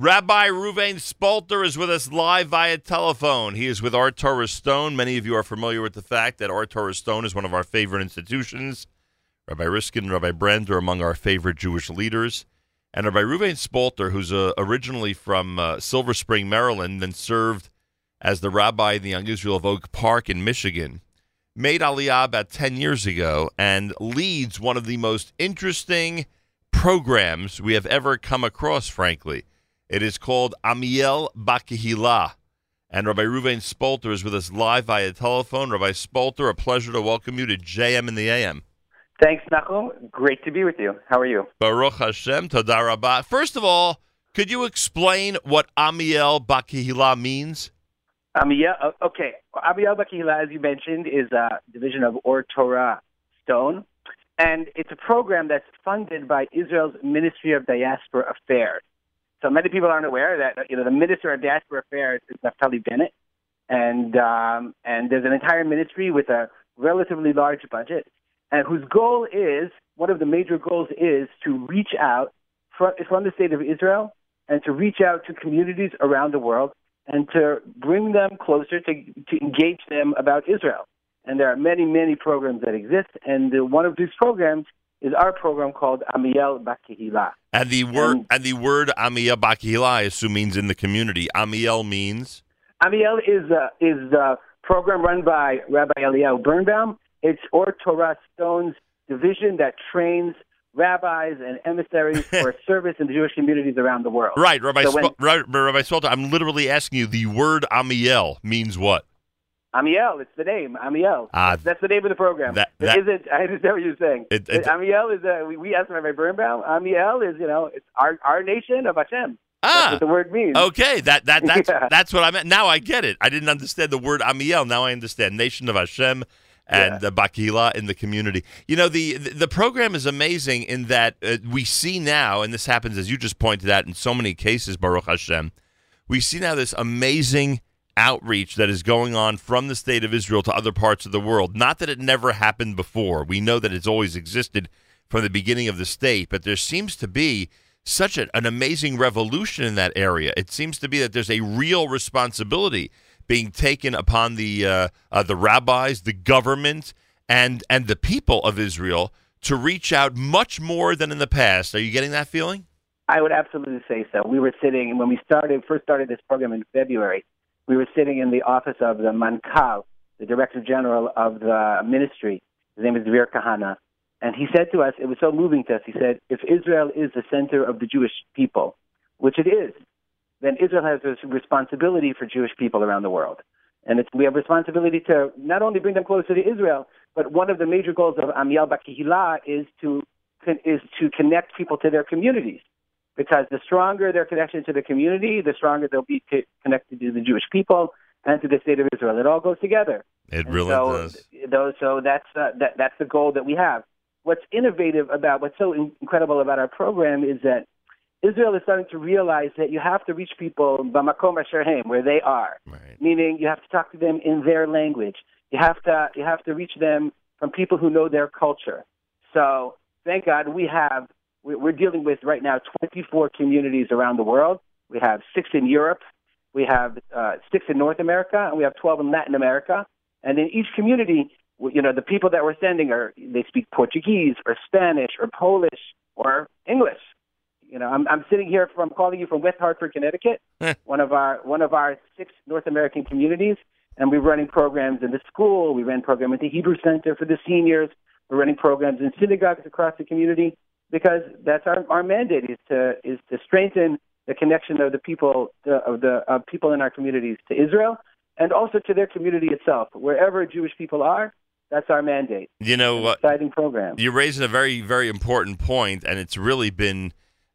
Rabbi Reuven Spolter is with us live via telephone. He is with Or Torah Stone. Many of you are familiar with the fact that Or Torah Stone is one of our favorite institutions. Rabbi Riskin and Rabbi Brand are among our favorite Jewish leaders. And Rabbi Reuven Spolter, who's uh, originally from uh, Silver Spring, Maryland, then served as the rabbi in the Young Israel of Oak Park in Michigan, made Aliyah about 10 years ago and leads one of the most interesting programs we have ever come across, frankly. It is called Amiel BaKehila. And Rabbi Reuven Spolter is with us live via telephone. Rabbi Spolter, a pleasure to welcome you to JM in the AM. Thanks, Nachum. Great to be with you. How are you? Baruch Hashem, Todah First of all, could you explain what Amiel BaKehila means? Amiel, okay. Amiel BaKehila, as you mentioned, is a division of Or Torah Stone. And it's a program that's funded by Israel's Ministry of Diaspora Affairs. So many people aren't aware that you know the Minister of Diaspora Affairs is Naftali Bennett, and um, and there's an entire ministry with a relatively large budget, and whose goal is one of the major goals is to reach out from, from the state of Israel and to reach out to communities around the world and to bring them closer to to engage them about Israel. And there are many many programs that exist, and one of these programs is our program called Amiel BaKehila. And the word and, and the word Amiel BaKehila, I assume, means in the community. Amiel means Amiel is a, is a program run by Rabbi Eliyahu Birnbaum. It's Or Torah Stone's division that trains rabbis and emissaries for service in the Jewish communities around the world. Right, Rabbi. So when, Sp- Rabbi Spolter, I'm literally asking you. The word Amiel means what? Amiel, it's the name. Amiel. Uh, that's the name of the program. That, that, it isn't. I understand what you're saying. It, it, Amiel is. Uh, we, we asked Rabbi Birnbaum. Amiel is. You know, it's our our nation of Hashem. Ah, that's what the word means. Okay, that that that's yeah. that's what I meant. Now I get it. I didn't understand the word Amiel. Now I understand. Nation of Hashem and yeah. uh, BaKehila in the community. You know, the the program is amazing in that uh, we see now, and this happens as you just pointed out in so many cases, Baruch Hashem. We see now this amazing outreach that is going on from the state of Israel to other parts of the world. Not that it never happened before. We know that it's always existed from the beginning of the state, but there seems to be such a, an amazing revolution in that area. It seems to be that there's a real responsibility being taken upon the uh, uh, the rabbis, the government, and and the people of Israel to reach out much more than in the past. Are you getting that feeling? I would absolutely say so. We were sitting when we started first started this program in February we were sitting in the office of the Mankal, the Director General of the ministry. His name is Dvir Kahana. And he said to us, it was so moving to us, he said, if Israel is the center of the Jewish people, which it is, then Israel has a responsibility for Jewish people around the world. And we have responsibility to not only bring them closer to Israel, but one of the major goals of Amiel BaKehila is to, is to connect people to their communities because the stronger their connection to the community, the stronger they'll be connected to the Jewish people and to the state of Israel. It all goes together. It and really so, does. Those, so that's uh, that, that's the goal that we have. What's innovative about what's so incredible about our program is that Israel is starting to realize that you have to reach people b'makom where they are. Right. Meaning, you have to talk to them in their language. You have to you have to reach them from people who know their culture. So, thank God we have we're dealing with right now 24 communities around the world. We have six in Europe, we have uh, six in North America, and we have 12 in Latin America. And in each community, you know, the people that we're sending are they speak Portuguese or Spanish or Polish or English. You know, I'm, I'm sitting here from calling you from West Hartford, Connecticut, one of our one of our six North American communities, and we're running programs in the school. We ran program at the Hebrew Center for the seniors. We're running programs in synagogues across the community because that's our, our mandate is to is to strengthen the connection of the people of the of people in our communities to Israel and also to their community itself. Wherever Jewish people are, that's our mandate. You know, uh, exciting program. You're raising a very very important point, and it's really been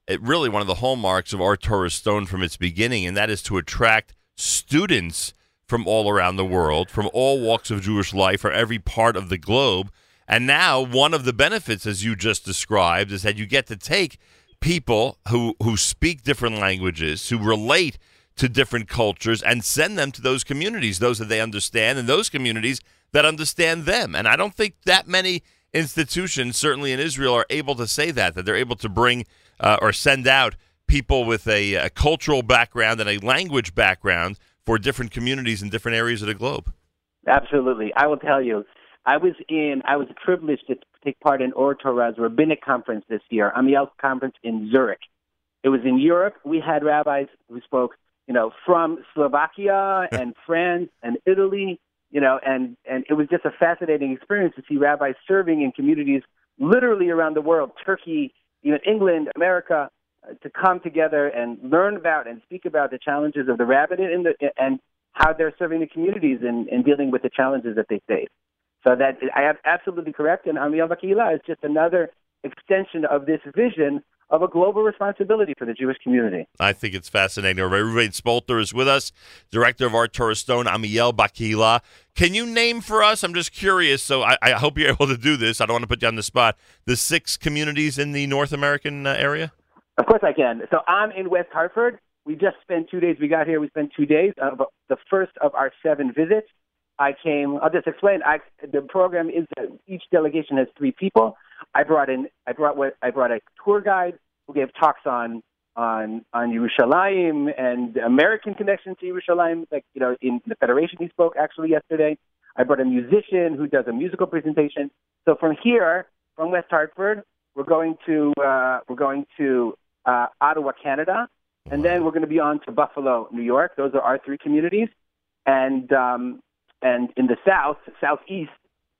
it really one of the hallmarks of Or Torah Stone from its beginning, and that is to attract students from all around the world, from all walks of Jewish life, or every part of the globe and now one of the benefits, as you just described, is that you get to take people who, who speak different languages, who relate to different cultures, and send them to those communities, those that they understand, and those communities that understand them. And I don't think that many institutions, certainly in Israel, are able to say that, that they're able to bring uh, or send out people with a, a cultural background and a language background for different communities in different areas of the globe. Absolutely. I will tell you, I was in, I was privileged to take part in Or Torah's rabbinic conference this year, Amiel conference in Zurich. It was in Europe. We had rabbis who spoke, you know, from Slovakia and France and Italy, you know, and, and it was just a fascinating experience to see rabbis serving in communities literally around the world, Turkey, know, England, America, uh, to come together and learn about and speak about the challenges of the rabbinate in the, and how they're serving the communities and, and dealing with the challenges that they face. So that I am absolutely correct, and Amiel BaKehila is just another extension of this vision of a global responsibility for the Jewish community. I think it's fascinating. Reuven Spolter is with us, director of Or Torah Stone, Amiel BaKehila. Can you name for us? I'm just curious, so I, I, hope you're able to do this. I don't want to put you on the spot. The six communities in the North American uh, area? Of course I can. So I'm in West Hartford. We just spent two days. We got here. We spent two days of the first of our seven visits. I came. I'll just explain. I, the program is that each delegation has three people. I brought in. I brought what I brought a tour guide who gave talks on on on Yerushalayim and American connection to Yerushalayim. Like you know, in the Federation, he spoke actually yesterday. I brought a musician who does a musical presentation. So from here, from West Hartford, we're going to uh, we're going to uh, Ottawa, Canada, and then we're going to be on to Buffalo, New York. Those are our three communities, and um, and in the south, southeast.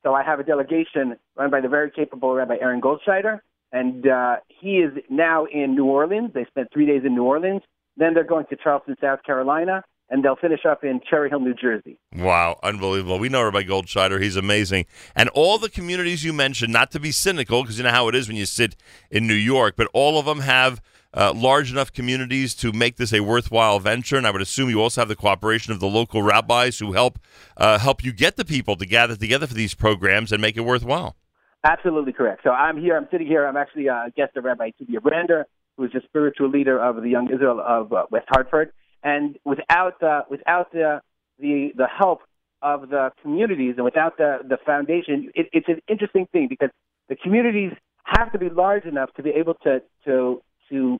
So I have a delegation run by the very capable Rabbi Aaron Goldscheider, and uh, he is now in New Orleans. They spent three days in New Orleans. Then they're going to Charleston, South Carolina, and they'll finish up in Cherry Hill, New Jersey. Wow, unbelievable. We know Rabbi Goldscheider. He's amazing. And all the communities you mentioned, not to be cynical, because you know how it is when you sit in New York, but all of them have – uh, large enough communities to make this a worthwhile venture. And I would assume you also have the cooperation of the local rabbis who help uh, help you get the people to gather together for these programs and make it worthwhile. Absolutely correct. So I'm here. I'm sitting here. I'm actually a guest of Rabbi Tuvia Brander, who is the spiritual leader of the Young Israel of uh, West Hartford. And without the without the the the help of the communities and without the the foundation, it, it's an interesting thing because the communities have to be large enough to be able to to to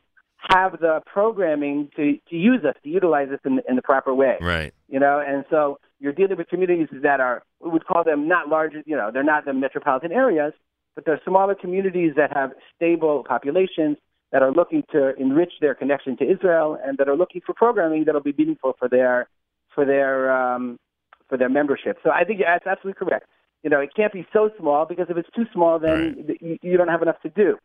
have the programming to, to use us, to utilize us in, in the proper way. Right. You know, and so you're dealing with communities that are, we would call them not large, you know, they're not the metropolitan areas, but they're smaller communities that have stable populations that are looking to enrich their connection to Israel and that are looking for programming that'll be meaningful for their, for their, um, for their membership. So I think that's absolutely correct. You know, it can't be so small because if it's too small, then right. you, you don't have enough to do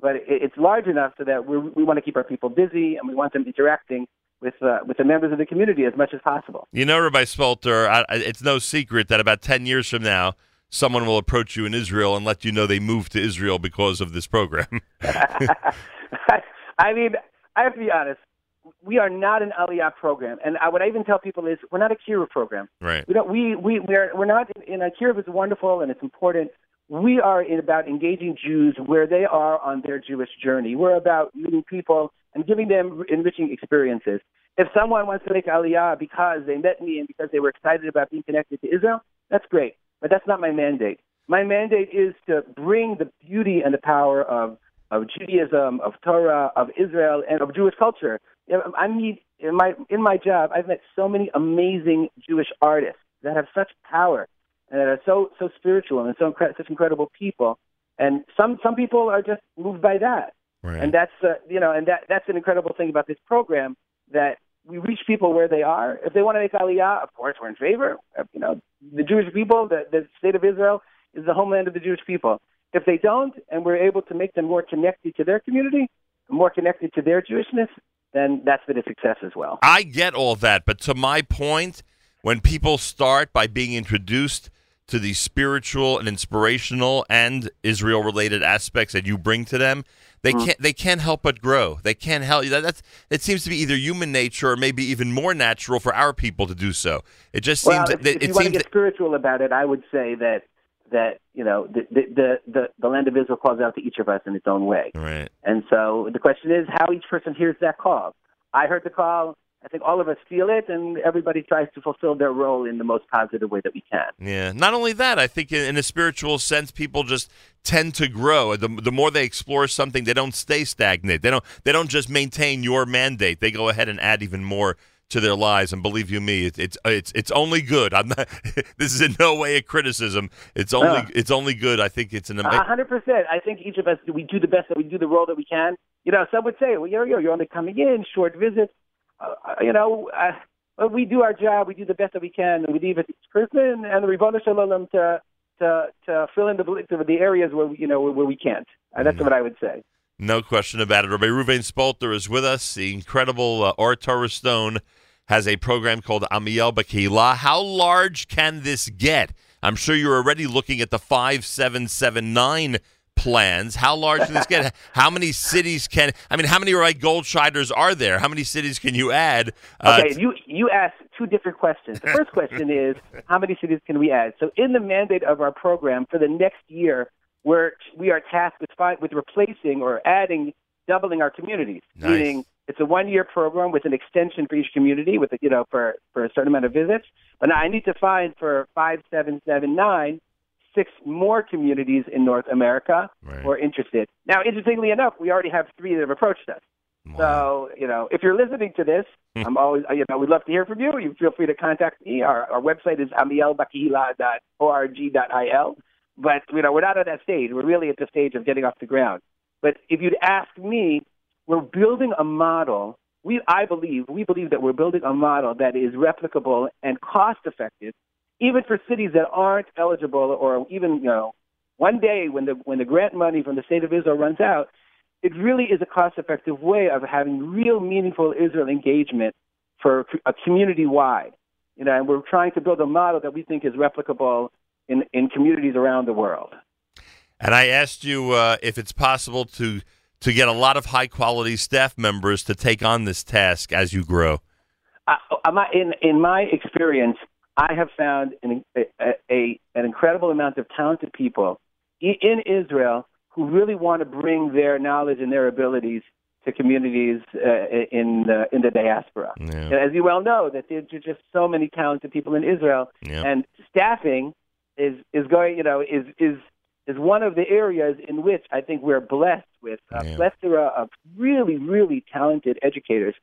but it's large enough so that we we want to keep our people busy and we want them interacting with uh, with the members of the community as much as possible. You know, Rabbi Spolter, I, it's no secret that about ten years from now, someone will approach you in Israel and let you know they moved to Israel because of this program. I mean, I have to be honest. We are not an Aliyah program, and I, what I even tell people is we're not a kiruv program. Right. We don't. We we we're we're not in a kiruv is wonderful and it's important we are about engaging Jews where they are on their Jewish journey. We're about meeting people and giving them enriching experiences. If someone wants to make Aliyah because they met me and because they were excited about being connected to Israel, that's great. But that's not my mandate. My mandate is to bring the beauty and the power of, of Judaism, of Torah, of Israel, and of Jewish culture. I meet in my in my job. I've met so many amazing Jewish artists that have such power and that are so so spiritual and so incre- such incredible people. And some some people are just moved by that, right. and that's uh, you know, and that that's an incredible thing about this program that we reach people where they are. If they want to make Aliyah, of course, we're in favor. Uh, you know, the Jewish people, the, the state of Israel is the homeland of the Jewish people. If they don't, and we're able to make them more connected to their community, more connected to their Jewishness, then that's been a success as well. I get all that, but to my point, when people start by being introduced to the spiritual and inspirational and Israel related aspects that you bring to them, they mm-hmm. can't they can't help but grow. They can't help that. That's it seems to be either human nature or maybe even more natural for our people to do so. It just well, seems. If, if it you want to get spiritual about it, I would say that that you know the, the the the land of Israel calls out to each of us in its own way. Right. And so the question is how each person hears that call. I heard the call I think all of us feel it, and everybody tries to fulfill their role in the most positive way that we can. Yeah. Not only that, I think in, a spiritual sense, people just tend to grow. The, the more they explore something, they don't stay stagnant. They don't. They don't just maintain your mandate. They go ahead and add even more to their lives. And believe you me, it's it's it's, it's only good. I'm not. this is in no way a criticism. It's only uh, it's only good. I think it's an amazing. hundred percent. I think each of us we do the best that we do the role that we can. You know, some would say, well, you're you're only coming in short visits uh, you know, uh, we do our job. We do the best that we can, and we leave it to Christmas and the Ribono Shel Olam to to to fill in the the areas where you know where we can't. Uh, that's mm. what I would say. No question about it. Rabbi Reuven Spolter is with us. The incredible uh, Or Torah Stone has a program called Amiel BaKehila. How large can this get? I'm sure you're already looking at the 5779 plans. How large can this get? how many cities can? I mean, how many right Goldscheiders are there? How many cities can you add? Uh, okay, you you asked two different questions. The first question is how many cities can we add? So, in the mandate of our program for the next year, we're we are tasked with with replacing or adding, doubling our communities, nice. meaning. It's a one-year program with an extension for each community, with you know for for a certain amount of visits. But now I need to find for five, seven, seven, nine six more communities in North America right. who are interested. Now, interestingly enough, we already have three that have approached us. Wow. So, you know, if you're listening to this. I'm always, you know, we'd love to hear from you. You feel free to contact me. Our, our website is amielbakila.org.il. But, you know, we're not at that stage. We're really at the stage of getting off the ground. But if you'd ask me, we're building a model. We, I believe, we believe that we're building a model that is replicable and cost effective even for cities that aren't eligible or even, you know, one day when the when the grant money from the state of Israel runs out, it really is a cost effective way of having real meaningful Israel engagement for a community wide. You know, and we're trying to build a model that we think is replicable in, in communities around the world. And I asked you uh, if it's possible to to get a lot of high quality staff members to take on this task as you grow. Uh, in in my experience, I have found an, a, a, an incredible amount of talented people in Israel who really want to bring their knowledge and their abilities to communities uh, in the, in the diaspora. Yeah. And as you well know, that there's just so many talented people in Israel, yeah. and staffing is is going, you know, is is is one of the areas in which I think we're blessed with a yeah. plethora of really, really talented educators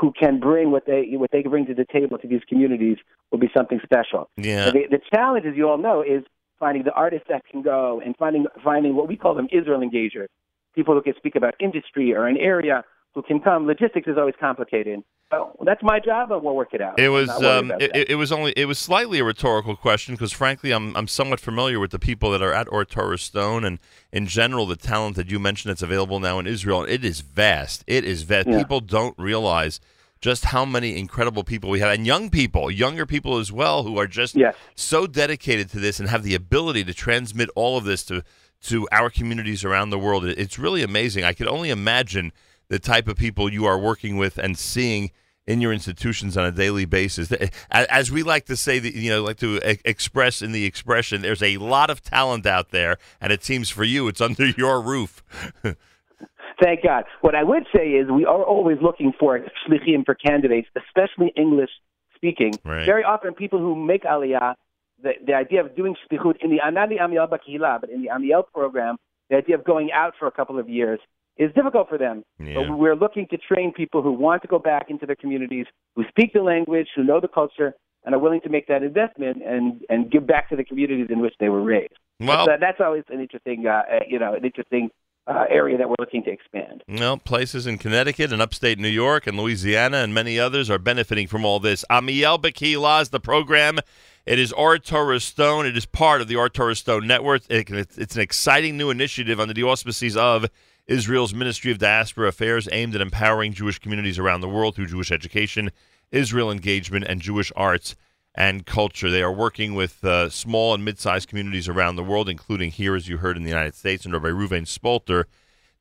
who can bring what they what they can bring to the table to these communities will be something special. Yeah. The, the challenge, as you all know, is finding the artists that can go and finding finding what we call them Israel engagers, people who can speak about industry or an area who can come. Logistics is always complicated. So that's my job, and we'll work it out. It was um, it, it, was only it was slightly a rhetorical question because frankly, I'm I'm somewhat familiar with the people that are at Or Torah Stone and in general the talent that you mentioned that's available now in Israel. It is vast. It is vast. Yeah. People don't realize just how many incredible people we have and young people, younger people as well, who are just yes. so dedicated to this and have the ability to transmit all of this to to our communities around the world. It's really amazing. I could only imagine the type of people you are working with and seeing in your institutions on a daily basis. As we like to say, that you know, like to express in the expression, there's a lot of talent out there, and it seems for you, it's under your roof. Thank God. What I would say is we are always looking for shlichim for candidates, especially English speaking. Right. Very often, people who make aliyah, the, the idea of doing shlichut in the Anani Amiel BaKehila, but in the Amiel program, the idea of going out for a couple of years is difficult for them. Yeah. But we're looking to train people who want to go back into their communities, who speak the language, who know the culture, and are willing to make that investment and and give back to the communities in which they were raised. Well, that's, that's always an interesting, uh, uh, you know, an interesting uh, area that we're looking to expand. Well, places in Connecticut and upstate New York and Louisiana and many others are benefiting from all this. Amiel BaKehila is the program. It is Or Torah Stone. It is part of the Or Torah Stone network. it's an exciting new initiative under the auspices of Israel's Ministry of Diaspora Affairs aimed at empowering Jewish communities around the world through Jewish education, Israel engagement, and Jewish arts and culture. They are working with uh, small and mid-sized communities around the world, including here, as you heard, in the United States. And Rabbi Reuven Spolter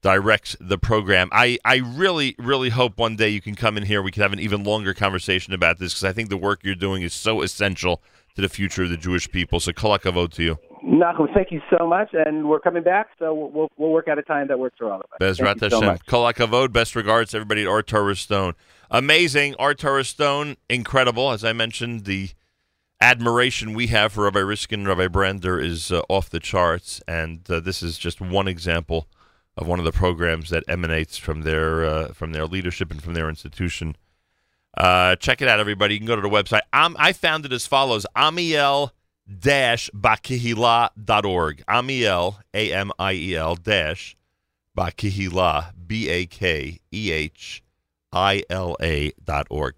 directs the program. I, I really, really hope one day you can come in here. We can have an even longer conversation about this because I think the work you're doing is so essential to the future of the Jewish people. So, kol hakavod to you. Nachum, thank you so much, and we're coming back, so we'll we'll work out a time that works for all of us. Bezrat Hashem. So Kol hakavod, best regards to everybody at Or Torah Stone. amazing. Or Torah Stone, incredible. As I mentioned, the admiration we have for Rabbi Riskin and Rabbi Brander is uh, off the charts, and uh, this is just one example of one of the programs that emanates from their uh, from their leadership and from their institution. Uh, check it out, everybody. You can go to the website. Um, I found it as follows: Amiel bakehila.org. Amiel, A M I E L dash bakehila, B A K E H I L A dot org.